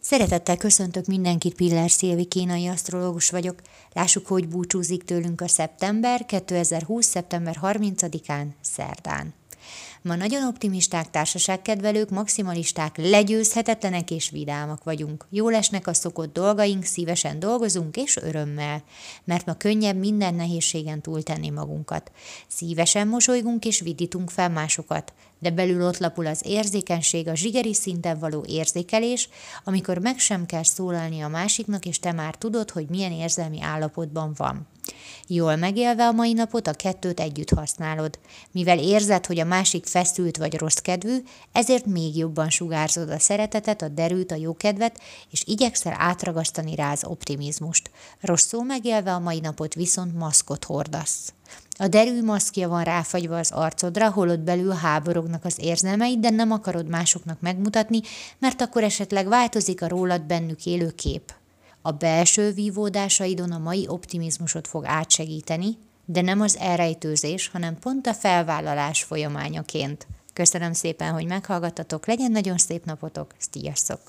Szeretettel köszöntök mindenkit, Piller Szilvi kínai asztrológus vagyok. Lássuk, hogy búcsúzik tőlünk a szeptember, 2020. szeptember 30-án, szerdán. Ma nagyon optimisták, társaságkedvelők, maximalisták, legyőzhetetlenek és vidámak vagyunk. Jól esnek a szokott dolgaink, szívesen dolgozunk és örömmel, mert ma könnyebb minden nehézségen túltenni magunkat. Szívesen mosolygunk és vidítunk fel másokat, de belül ott lapul az érzékenység, a zsigeri szinten való érzékelés, amikor meg sem kell szólalni a másiknak, és te már tudod, hogy milyen érzelmi állapotban van. Jól megélve a mai napot, a kettőt együtt használod. Mivel érzed, hogy a másik feszült vagy rossz kedvű, ezért még jobban sugárzod a szeretetet, a derült, a jókedvet, és igyekszel átragasztani rá az optimizmust. Rosszul megélve a mai napot viszont maszkot hordasz. A derű maszkja van ráfagyva az arcodra, holott belül háborognak az érzelmeid, de nem akarod másoknak megmutatni, mert akkor esetleg változik a rólad bennük élő kép. A belső vívódásaidon a mai optimizmusot fog átsegíteni, de nem az elrejtőzés, hanem pont a felvállalás folyamányaként. Köszönöm szépen, hogy meghallgattatok, legyen nagyon szép napotok, sziasztok!